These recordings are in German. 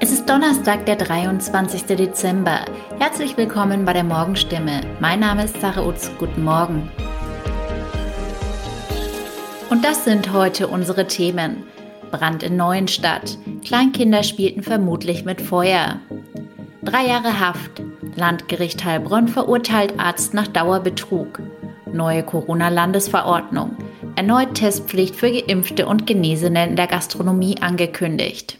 Es ist Donnerstag, der 23. Dezember. Herzlich willkommen bei der Morgenstimme. Mein Name ist Sarah Utz. Guten Morgen. Und das sind heute unsere Themen. Brand in Neuenstadt. Kleinkinder spielten vermutlich mit Feuer. Drei Jahre Haft. Landgericht Heilbronn verurteilt Arzt nach Dauerbetrug. Neue Corona-Landesverordnung. Erneut Testpflicht für Geimpfte und Genesene in der Gastronomie angekündigt.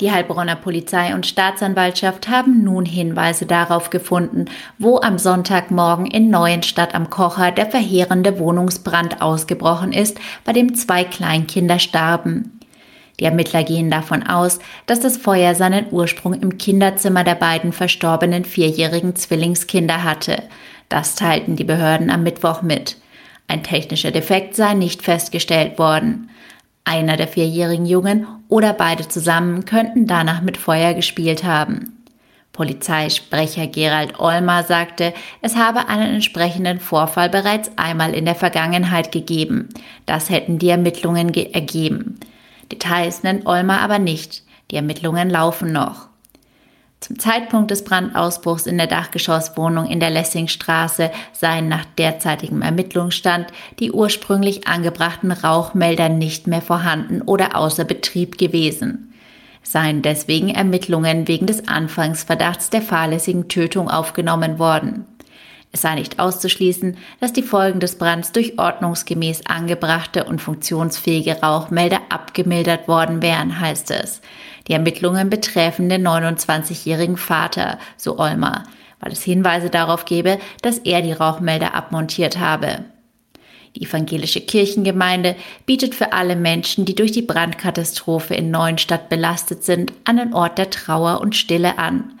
Die Heilbronner Polizei und Staatsanwaltschaft haben nun Hinweise darauf gefunden, wo am Sonntagmorgen in Neuenstadt am Kocher der verheerende Wohnungsbrand ausgebrochen ist, bei dem zwei Kleinkinder starben. Die Ermittler gehen davon aus, dass das Feuer seinen Ursprung im Kinderzimmer der beiden verstorbenen vierjährigen Zwillingskinder hatte. Das teilten die Behörden am Mittwoch mit. Ein technischer Defekt sei nicht festgestellt worden. Einer der vierjährigen Jungen oder beide zusammen könnten danach mit Feuer gespielt haben. Polizeisprecher Gerald Olmer sagte, es habe einen entsprechenden Vorfall bereits einmal in der Vergangenheit gegeben. Das hätten die Ermittlungen ergeben. Details nennt Olmer aber nicht. Die Ermittlungen laufen noch. Zum Zeitpunkt des Brandausbruchs in der Dachgeschosswohnung in der Lessingstraße seien nach derzeitigem Ermittlungsstand die ursprünglich angebrachten Rauchmelder nicht mehr vorhanden oder außer Betrieb gewesen. Seien deswegen Ermittlungen wegen des Anfangsverdachts der fahrlässigen Tötung aufgenommen worden. Es sei nicht auszuschließen, dass die Folgen des Brands durch ordnungsgemäß angebrachte und funktionsfähige Rauchmelder abgemildert worden wären, heißt es. Die Ermittlungen betreffen den 29-jährigen Vater, so Olmer, weil es Hinweise darauf gebe, dass er die Rauchmelder abmontiert habe. Die evangelische Kirchengemeinde bietet für alle Menschen, die durch die Brandkatastrophe in Neuenstadt belastet sind, einen Ort der Trauer und Stille an.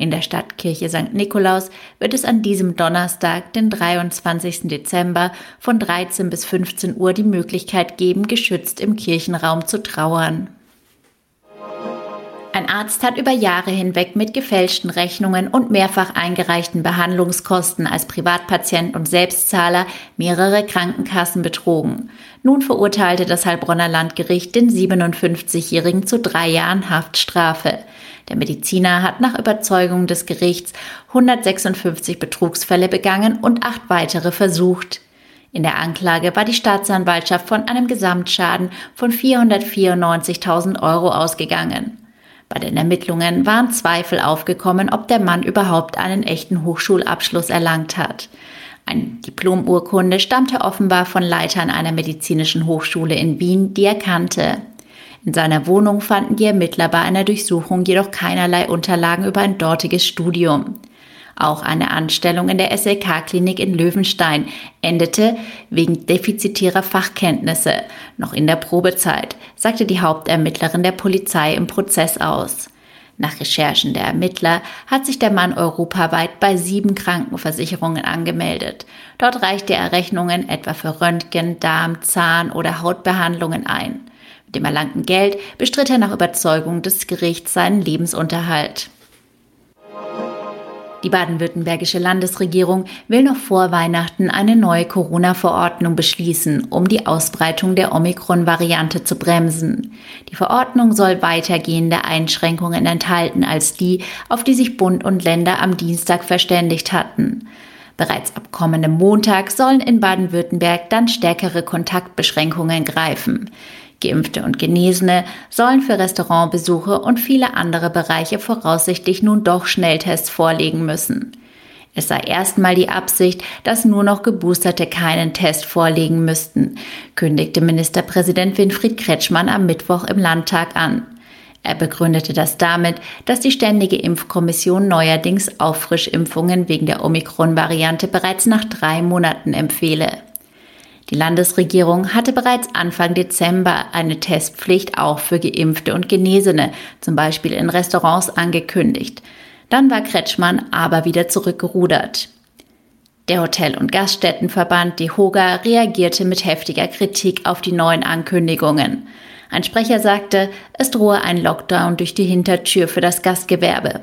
In der Stadtkirche St. Nikolaus wird es an diesem Donnerstag, den 23. Dezember, von 13 bis 15 Uhr die Möglichkeit geben, geschützt im Kirchenraum zu trauern. Arzt hat über Jahre hinweg mit gefälschten Rechnungen und mehrfach eingereichten Behandlungskosten als Privatpatient und Selbstzahler mehrere Krankenkassen betrogen. Nun verurteilte das Heilbronner Landgericht den 57-Jährigen zu drei Jahren Haftstrafe. Der Mediziner hat nach Überzeugung des Gerichts 156 Betrugsfälle begangen und acht weitere versucht. In der Anklage war die Staatsanwaltschaft von einem Gesamtschaden von 494.000 Euro ausgegangen. Bei den Ermittlungen waren Zweifel aufgekommen, ob der Mann überhaupt einen echten Hochschulabschluss erlangt hat. Eine Diplomurkunde stammte offenbar von Leitern einer medizinischen Hochschule in Wien, die er kannte. In seiner Wohnung fanden die Ermittler bei einer Durchsuchung jedoch keinerlei Unterlagen über ein dortiges Studium. Auch eine Anstellung in der SLK-Klinik in Löwenstein endete wegen defizitärer Fachkenntnisse noch in der Probezeit, sagte die Hauptermittlerin der Polizei im Prozess aus. Nach Recherchen der Ermittler hat sich der Mann europaweit bei sieben Krankenversicherungen angemeldet. Dort reichte er Rechnungen etwa für Röntgen, Darm, Zahn oder Hautbehandlungen ein. Mit dem erlangten Geld bestritt er nach Überzeugung des Gerichts seinen Lebensunterhalt. Die baden-württembergische Landesregierung will noch vor Weihnachten eine neue Corona-Verordnung beschließen, um die Ausbreitung der Omikron-Variante zu bremsen. Die Verordnung soll weitergehende Einschränkungen enthalten als die, auf die sich Bund und Länder am Dienstag verständigt hatten. Bereits ab kommendem Montag sollen in Baden-Württemberg dann stärkere Kontaktbeschränkungen greifen. Geimpfte und Genesene sollen für Restaurantbesuche und viele andere Bereiche voraussichtlich nun doch Schnelltests vorlegen müssen. Es sei erstmal die Absicht, dass nur noch Geboosterte keinen Test vorlegen müssten, kündigte Ministerpräsident Winfried Kretschmann am Mittwoch im Landtag an. Er begründete das damit, dass die Ständige Impfkommission neuerdings Auffrischimpfungen wegen der Omikron-Variante bereits nach drei Monaten empfehle. Die Landesregierung hatte bereits Anfang Dezember eine Testpflicht auch für Geimpfte und Genesene, zum Beispiel in Restaurants, angekündigt. Dann war Kretschmann aber wieder zurückgerudert. Der Hotel- und Gaststättenverband DEHOGA reagierte mit heftiger Kritik auf die neuen Ankündigungen. Ein Sprecher sagte, es drohe ein Lockdown durch die Hintertür für das Gastgewerbe.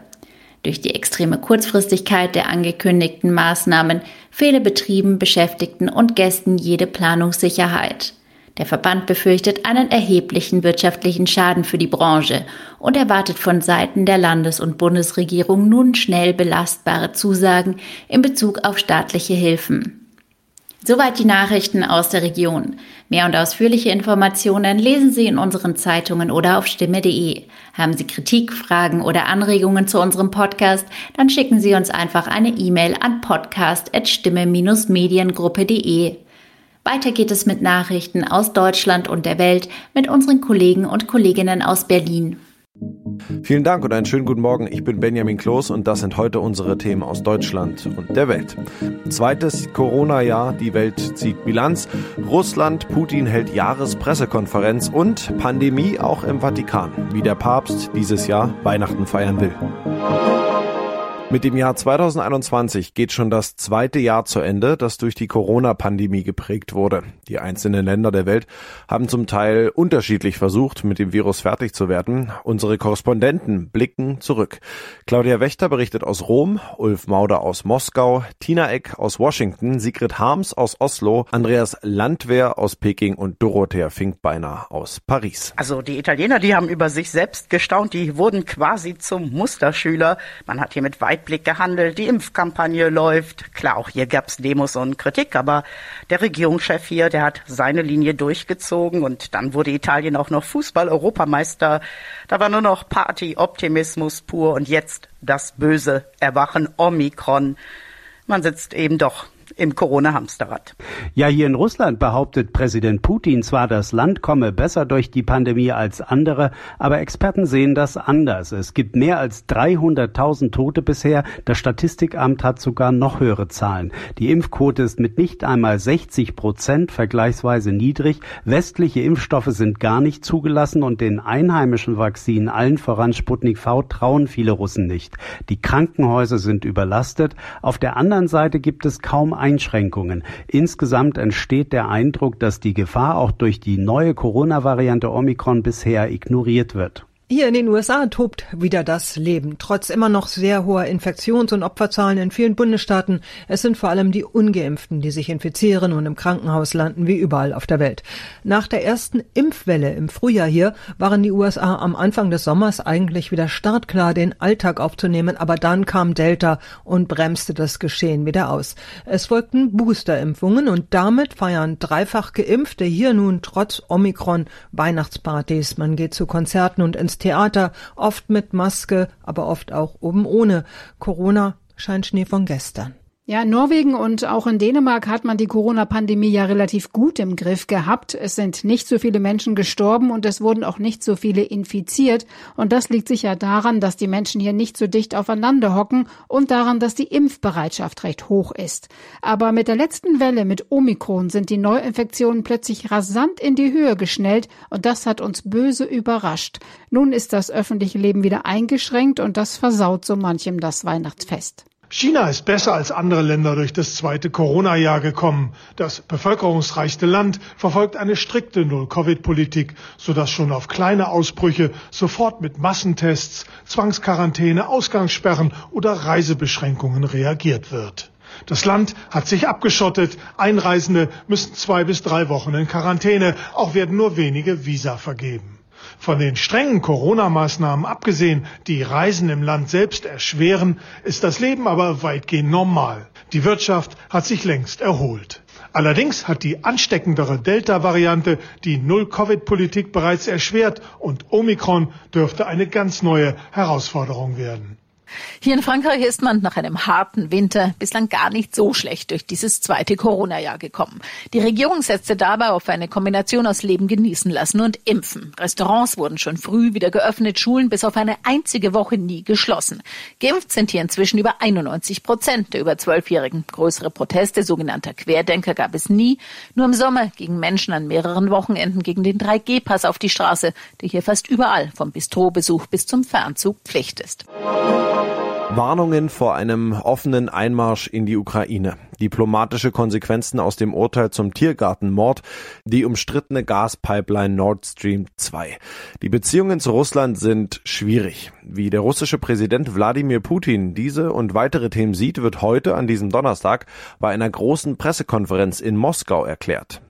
Durch die extreme Kurzfristigkeit der angekündigten Maßnahmen fehle Betrieben, Beschäftigten und Gästen jede Planungssicherheit. Der Verband befürchtet einen erheblichen wirtschaftlichen Schaden für die Branche und erwartet von Seiten der Landes- und Bundesregierung nun schnell belastbare Zusagen in Bezug auf staatliche Hilfen. Soweit die Nachrichten aus der Region. Mehr und ausführliche Informationen lesen Sie in unseren Zeitungen oder auf stimme.de. Haben Sie Kritik, Fragen oder Anregungen zu unserem Podcast, dann schicken Sie uns einfach eine E-Mail an podcast.stimme-mediengruppe.de. Weiter geht es mit Nachrichten aus Deutschland und der Welt mit unseren Kollegen und Kolleginnen aus Berlin. Vielen Dank und einen schönen guten Morgen. Ich bin Benjamin Kloß und das sind heute unsere Themen aus Deutschland und der Welt. Zweites Corona-Jahr, die Welt zieht Bilanz. Russland, Putin hält Jahrespressekonferenz und Pandemie auch im Vatikan, wie der Papst dieses Jahr Weihnachten feiern will. Mit dem Jahr 2021 geht schon das zweite Jahr zu Ende, das durch die Corona-Pandemie geprägt wurde. Die einzelnen Länder der Welt haben zum Teil unterschiedlich versucht, mit dem Virus fertig zu werden. Unsere Korrespondenten blicken zurück. Claudia Wächter berichtet aus Rom, Ulf Mauder aus Moskau, Tina Eck aus Washington, Sigrid Harms aus Oslo, Andreas Landwehr aus Peking und Dorothea Finkbeiner aus Paris. Also die Italiener, die haben über sich selbst gestaunt, die wurden quasi zum Musterschüler. Man hat hier mit Weitblick gehandelt, die Impfkampagne läuft. Klar, auch hier gab es Demos und Kritik, aber der Regierungschef hier, der hat seine Linie durchgezogen und dann wurde Italien auch noch Fußball-Europameister. Da war nur noch Party, Optimismus pur und jetzt das böse Erwachen Omikron. Man sitzt eben doch im Corona-Hamsterrad. Ja, hier in Russland behauptet Präsident Putin zwar, das Land komme besser durch die Pandemie als andere, aber Experten sehen das anders. Es gibt mehr als 300.000 Tote bisher. Das Statistikamt hat sogar noch höhere Zahlen. Die Impfquote ist mit nicht einmal 60 Prozent vergleichsweise niedrig. Westliche Impfstoffe sind gar nicht zugelassen und den einheimischen Vakzinen, allen voran Sputnik V, trauen viele Russen nicht. Die Krankenhäuser sind überlastet. Auf der anderen Seite gibt es kaum Einschränkungen. Insgesamt entsteht der Eindruck, dass die Gefahr auch durch die neue Corona-Variante Omikron bisher ignoriert wird. Hier in den USA tobt wieder das Leben. Trotz immer noch sehr hoher Infektions- und Opferzahlen in vielen Bundesstaaten. Es sind vor allem die Ungeimpften, die sich infizieren und im Krankenhaus landen, wie überall auf der Welt. Nach der ersten Impfwelle im Frühjahr hier waren die USA am Anfang des Sommers eigentlich wieder startklar, den Alltag aufzunehmen. Aber dann kam Delta und bremste das Geschehen wieder aus. Es folgten Boosterimpfungen und damit feiern dreifach Geimpfte hier nun trotz Omikron Weihnachtspartys. Man geht zu Konzerten und ins Theater, oft mit Maske, aber oft auch oben ohne. Corona scheint Schnee von gestern. Ja, in Norwegen und auch in Dänemark hat man die Corona-Pandemie ja relativ gut im Griff gehabt. Es sind nicht so viele Menschen gestorben und es wurden auch nicht so viele infiziert. Und das liegt sicher daran, dass die Menschen hier nicht so dicht aufeinander hocken und daran, dass die Impfbereitschaft recht hoch ist. Aber mit der letzten Welle mit Omikron sind die Neuinfektionen plötzlich rasant in die Höhe geschnellt und das hat uns böse überrascht. Nun ist das öffentliche Leben wieder eingeschränkt und das versaut so manchem das Weihnachtsfest. China ist besser als andere Länder durch das zweite Corona-Jahr gekommen. Das bevölkerungsreichste Land verfolgt eine strikte Null-Covid-Politik, sodass schon auf kleine Ausbrüche sofort mit Massentests, Zwangsquarantäne, Ausgangssperren oder Reisebeschränkungen reagiert wird. Das Land hat sich abgeschottet. Einreisende müssen zwei bis drei Wochen in Quarantäne. Auch werden nur wenige Visa vergeben. Von den strengen Corona-Maßnahmen abgesehen, die Reisen im Land selbst erschweren, ist das Leben aber weitgehend normal. Die Wirtschaft hat sich längst erholt. Allerdings hat die ansteckendere Delta-Variante die Null-Covid-Politik bereits erschwert und Omikron dürfte eine ganz neue Herausforderung werden. Hier in Frankreich ist man nach einem harten Winter bislang gar nicht so schlecht durch dieses zweite Corona-Jahr gekommen. Die Regierung setzte dabei auf eine Kombination aus Leben genießen lassen und impfen. Restaurants wurden schon früh wieder geöffnet, Schulen bis auf eine einzige Woche nie geschlossen. Geimpft sind hier inzwischen über 91 Prozent der über Zwölfjährigen. Größere Proteste sogenannter Querdenker gab es nie. Nur im Sommer gingen Menschen an mehreren Wochenenden gegen den 3G-Pass auf die Straße, der hier fast überall vom Bistrobesuch bis zum Fernzug Pflicht ist. Warnungen vor einem offenen Einmarsch in die Ukraine, diplomatische Konsequenzen aus dem Urteil zum Tiergartenmord, die umstrittene Gaspipeline Nord Stream 2. Die Beziehungen zu Russland sind schwierig. Wie der russische Präsident Wladimir Putin diese und weitere Themen sieht, wird heute an diesem Donnerstag bei einer großen Pressekonferenz in Moskau erklärt.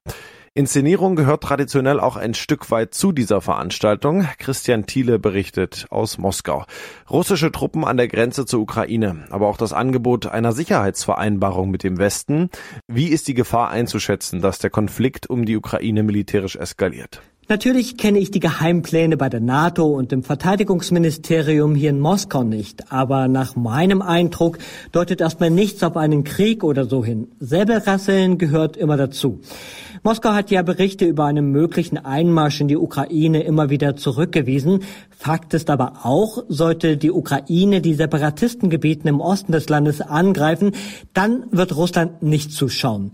Inszenierung gehört traditionell auch ein Stück weit zu dieser Veranstaltung. Christian Thiele berichtet aus Moskau. Russische Truppen an der Grenze zur Ukraine, aber auch das Angebot einer Sicherheitsvereinbarung mit dem Westen. Wie ist die Gefahr einzuschätzen, dass der Konflikt um die Ukraine militärisch eskaliert? Natürlich kenne ich die Geheimpläne bei der NATO und dem Verteidigungsministerium hier in Moskau nicht, aber nach meinem Eindruck deutet erstmal nichts auf einen Krieg oder so hin. Säbelrasseln gehört immer dazu. Moskau hat ja Berichte über einen möglichen Einmarsch in die Ukraine immer wieder zurückgewiesen. Fakt ist aber auch, sollte die Ukraine die Separatistengebieten im Osten des Landes angreifen, dann wird Russland nicht zuschauen.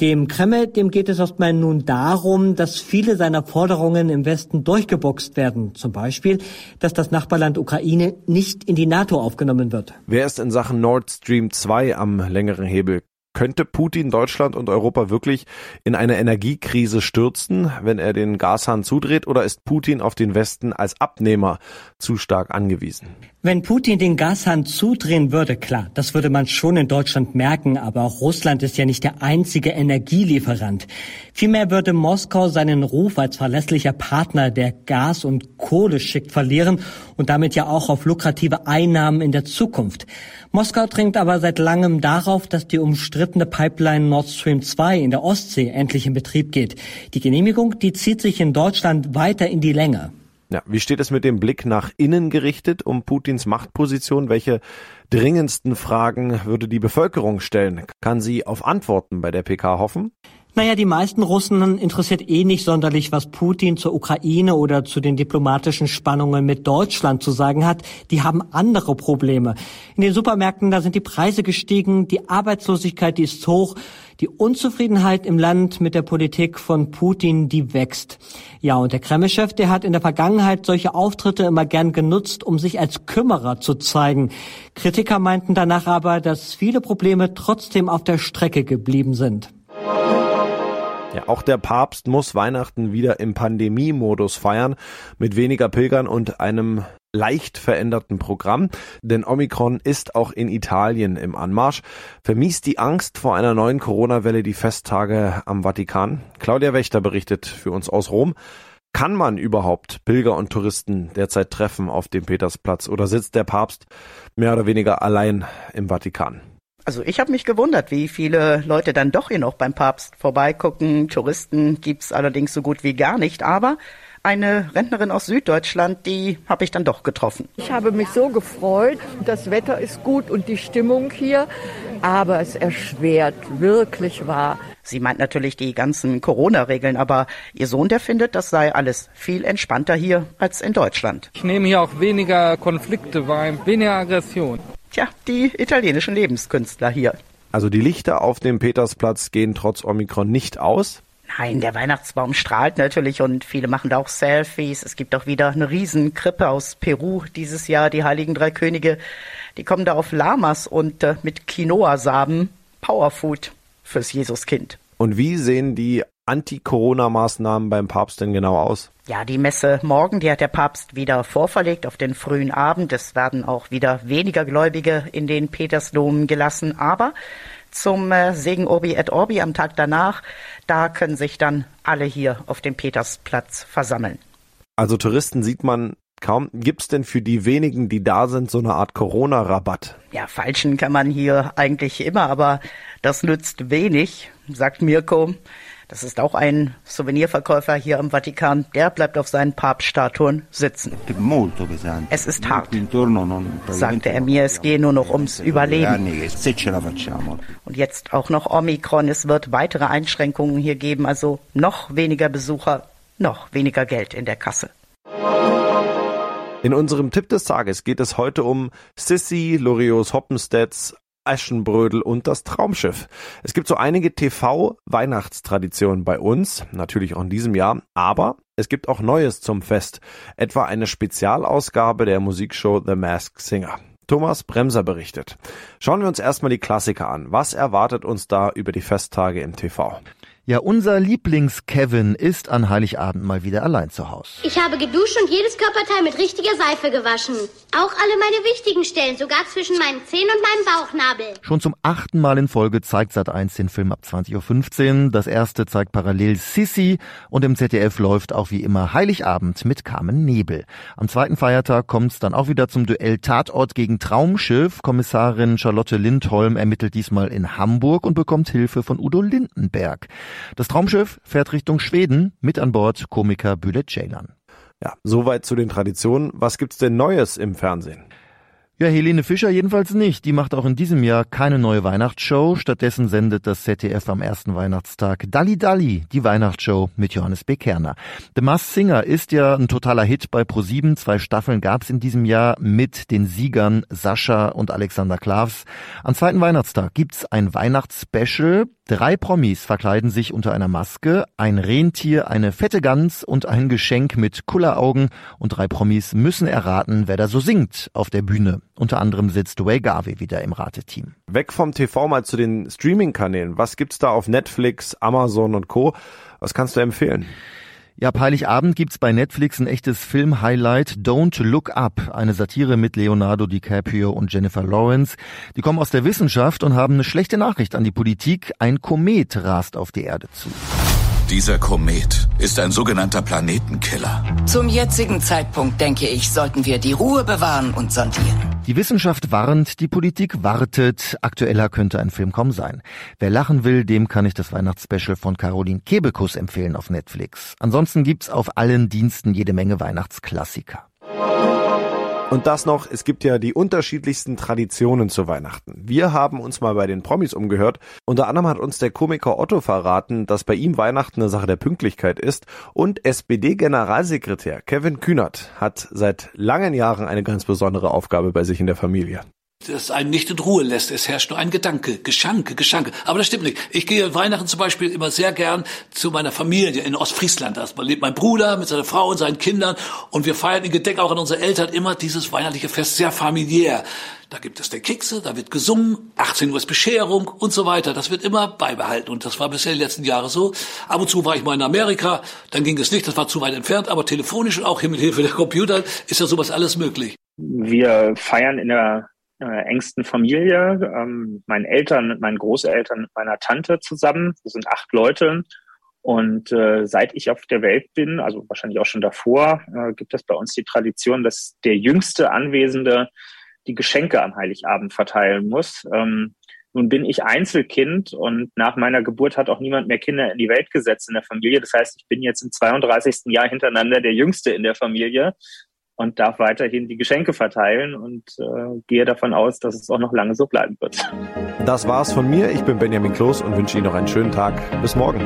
Dem Kreml, dem geht es erstmal nun darum, dass viele seiner Forderungen im Westen durchgeboxt werden. Zum Beispiel, dass das Nachbarland Ukraine nicht in die NATO aufgenommen wird. Wer ist in Sachen Nord Stream 2 am längeren Hebel? Könnte Putin Deutschland und Europa wirklich in eine Energiekrise stürzen, wenn er den Gashahn zudreht, oder ist Putin auf den Westen als Abnehmer zu stark angewiesen? Wenn Putin den Gashahn zudrehen würde, klar, das würde man schon in Deutschland merken, aber auch Russland ist ja nicht der einzige Energielieferant. Vielmehr würde Moskau seinen Ruf als verlässlicher Partner, der Gas und Kohle schickt, verlieren und damit ja auch auf lukrative Einnahmen in der Zukunft. Moskau dringt aber seit langem darauf, dass die umstrittene Pipeline Nord Stream 2 in der Ostsee endlich in Betrieb geht. Die Genehmigung, die zieht sich in Deutschland weiter in die Länge. Ja, wie steht es mit dem Blick nach innen gerichtet um Putins Machtposition? Welche dringendsten Fragen würde die Bevölkerung stellen? Kann sie auf Antworten bei der PK hoffen? Naja, die meisten Russen interessiert eh nicht sonderlich, was Putin zur Ukraine oder zu den diplomatischen Spannungen mit Deutschland zu sagen hat. Die haben andere Probleme. In den Supermärkten, da sind die Preise gestiegen, die Arbeitslosigkeit, die ist hoch, die Unzufriedenheit im Land mit der Politik von Putin, die wächst. Ja, und der Kreml-Chef, der hat in der Vergangenheit solche Auftritte immer gern genutzt, um sich als Kümmerer zu zeigen. Kritiker meinten danach aber, dass viele Probleme trotzdem auf der Strecke geblieben sind. Ja, auch der Papst muss Weihnachten wieder im Pandemiemodus feiern, mit weniger Pilgern und einem leicht veränderten Programm, denn Omikron ist auch in Italien im Anmarsch. Vermiest die Angst vor einer neuen Corona-Welle die Festtage am Vatikan? Claudia Wächter berichtet für uns aus Rom. Kann man überhaupt Pilger und Touristen derzeit treffen auf dem Petersplatz oder sitzt der Papst mehr oder weniger allein im Vatikan? Also ich habe mich gewundert, wie viele Leute dann doch hier noch beim Papst vorbeigucken. Touristen gibt's allerdings so gut wie gar nicht, aber eine Rentnerin aus Süddeutschland, die habe ich dann doch getroffen. Ich habe mich so gefreut. Das Wetter ist gut und die Stimmung hier, aber es erschwert wirklich wahr. Sie meint natürlich die ganzen Corona-Regeln, aber ihr Sohn, der findet, das sei alles viel entspannter hier als in Deutschland. Ich nehme hier auch weniger Konflikte wahr, weniger Aggression. Tja, die italienischen Lebenskünstler hier. Also die Lichter auf dem Petersplatz gehen trotz Omikron nicht aus. Nein, der Weihnachtsbaum strahlt natürlich und viele machen da auch Selfies. Es gibt auch wieder eine Riesenkrippe aus Peru dieses Jahr, die Heiligen Drei Könige. Die kommen da auf Lamas und äh, mit Quinoa-Samen Powerfood fürs Jesuskind. Und wie sehen die Anti-Corona-Maßnahmen beim Papst denn genau aus? Ja, die Messe morgen, die hat der Papst wieder vorverlegt auf den frühen Abend. Es werden auch wieder weniger Gläubige in den Petersdom gelassen. Aber zum äh, Segen Urbi et Orbi am Tag danach, da können sich dann alle hier auf dem Petersplatz versammeln. Also Touristen sieht man kaum. Gibt's denn für die wenigen, die da sind, so eine Art Corona-Rabatt? Ja, falschen kann man hier eigentlich immer, aber das nützt wenig, sagt Mirko. Das ist auch ein Souvenirverkäufer hier im Vatikan. Der bleibt auf seinen Papststatuen sitzen. Es ist hart, sagte er mir. Es gehe nur noch ums Überleben. Und jetzt auch noch Omikron. Es wird weitere Einschränkungen hier geben. Also noch weniger Besucher, noch weniger Geld in der Kasse. In unserem Tipp des Tages geht es heute um Sissy, Lorios Hoppenstedts, Aschenbrödel und das Traumschiff. Es gibt so einige TV-Weihnachtstraditionen bei uns, natürlich auch in diesem Jahr, aber es gibt auch Neues zum Fest, etwa eine Spezialausgabe der Musikshow The Masked Singer. Thomas Bremser berichtet. Schauen wir uns erstmal die Klassiker an. Was erwartet uns da über die Festtage im TV? Ja, unser Lieblings-Kevin ist an Heiligabend mal wieder allein zu Hause. Ich habe geduscht und jedes Körperteil mit richtiger Seife gewaschen. Auch alle meine wichtigen Stellen, sogar zwischen meinen Zähnen und meinem Bauchnabel. Schon zum achten Mal in Folge zeigt Sat1 den Film ab 20.15 Uhr. Das erste zeigt parallel Sissy und im ZDF läuft auch wie immer Heiligabend mit Carmen Nebel. Am zweiten Feiertag kommt es dann auch wieder zum Duell Tatort gegen Traumschiff. Kommissarin Charlotte Lindholm ermittelt diesmal in Hamburg und bekommt Hilfe von Udo Lindenberg. Das Traumschiff fährt Richtung Schweden, mit an Bord Komiker Bülent Ceylan. Ja, soweit zu den Traditionen. Was gibt's denn Neues im Fernsehen? Ja, Helene Fischer jedenfalls nicht. Die macht auch in diesem Jahr keine neue Weihnachtsshow. Stattdessen sendet das ZDF am ersten Weihnachtstag Dalli Dalli, die Weihnachtsshow mit Johannes B. Kerner. The Masked Singer ist ja ein totaler Hit bei ProSieben. Zwei Staffeln gab's in diesem Jahr mit den Siegern Sascha und Alexander Klavs. Am zweiten Weihnachtstag gibt's ein Weihnachtsspecial. Drei Promis verkleiden sich unter einer Maske, ein Rentier, eine fette Gans und ein Geschenk mit Kulleraugen und drei Promis müssen erraten, wer da so singt auf der Bühne. Unter anderem sitzt Way Garvey wieder im Rateteam. Weg vom TV mal zu den Streaming-Kanälen. Was gibt's da auf Netflix, Amazon und Co.? Was kannst du empfehlen? Ja, ab Heiligabend gibt's bei Netflix ein echtes Film-Highlight, Don't Look Up, eine Satire mit Leonardo DiCaprio und Jennifer Lawrence. Die kommen aus der Wissenschaft und haben eine schlechte Nachricht an die Politik. Ein Komet rast auf die Erde zu. Dieser Komet ist ein sogenannter Planetenkiller. Zum jetzigen Zeitpunkt, denke ich, sollten wir die Ruhe bewahren und sondieren. Die Wissenschaft warnt, die Politik wartet. Aktueller könnte ein Film kaum sein. Wer lachen will, dem kann ich das Weihnachtsspecial von Caroline Kebekus empfehlen auf Netflix. Ansonsten gibt's auf allen Diensten jede Menge Weihnachtsklassiker. Und das noch, es gibt ja die unterschiedlichsten Traditionen zu Weihnachten. Wir haben uns mal bei den Promis umgehört. Unter anderem hat uns der Komiker Otto verraten, dass bei ihm Weihnachten eine Sache der Pünktlichkeit ist. Und SPD-Generalsekretär Kevin Kühnert hat seit langen Jahren eine ganz besondere Aufgabe bei sich in der Familie das einen nicht in Ruhe lässt. Es herrscht nur ein Gedanke, Geschanke, Geschanke. Aber das stimmt nicht. Ich gehe Weihnachten zum Beispiel immer sehr gern zu meiner Familie in Ostfriesland. Da lebt mein Bruder mit seiner Frau und seinen Kindern und wir feiern in Gedenk auch an unsere Eltern immer dieses weihnachtliche Fest sehr familiär. Da gibt es der Kekse, da wird gesungen, 18 Uhr ist Bescherung und so weiter. Das wird immer beibehalten und das war bisher die letzten Jahre so. Ab und zu war ich mal in Amerika, dann ging es nicht, das war zu weit entfernt, aber telefonisch und auch hier mit Hilfe der Computer ist ja sowas alles möglich. Wir feiern in der äh, engsten Familie, ähm, meinen Eltern, mit meinen Großeltern, mit meiner Tante zusammen. Wir sind acht Leute. Und äh, seit ich auf der Welt bin, also wahrscheinlich auch schon davor, äh, gibt es bei uns die Tradition, dass der jüngste Anwesende die Geschenke am Heiligabend verteilen muss. Ähm, nun bin ich Einzelkind und nach meiner Geburt hat auch niemand mehr Kinder in die Welt gesetzt in der Familie. Das heißt, ich bin jetzt im 32. Jahr hintereinander der Jüngste in der Familie und darf weiterhin die Geschenke verteilen und äh, gehe davon aus, dass es auch noch lange so bleiben wird. Das war's von mir. Ich bin Benjamin Kloß und wünsche Ihnen noch einen schönen Tag. Bis morgen.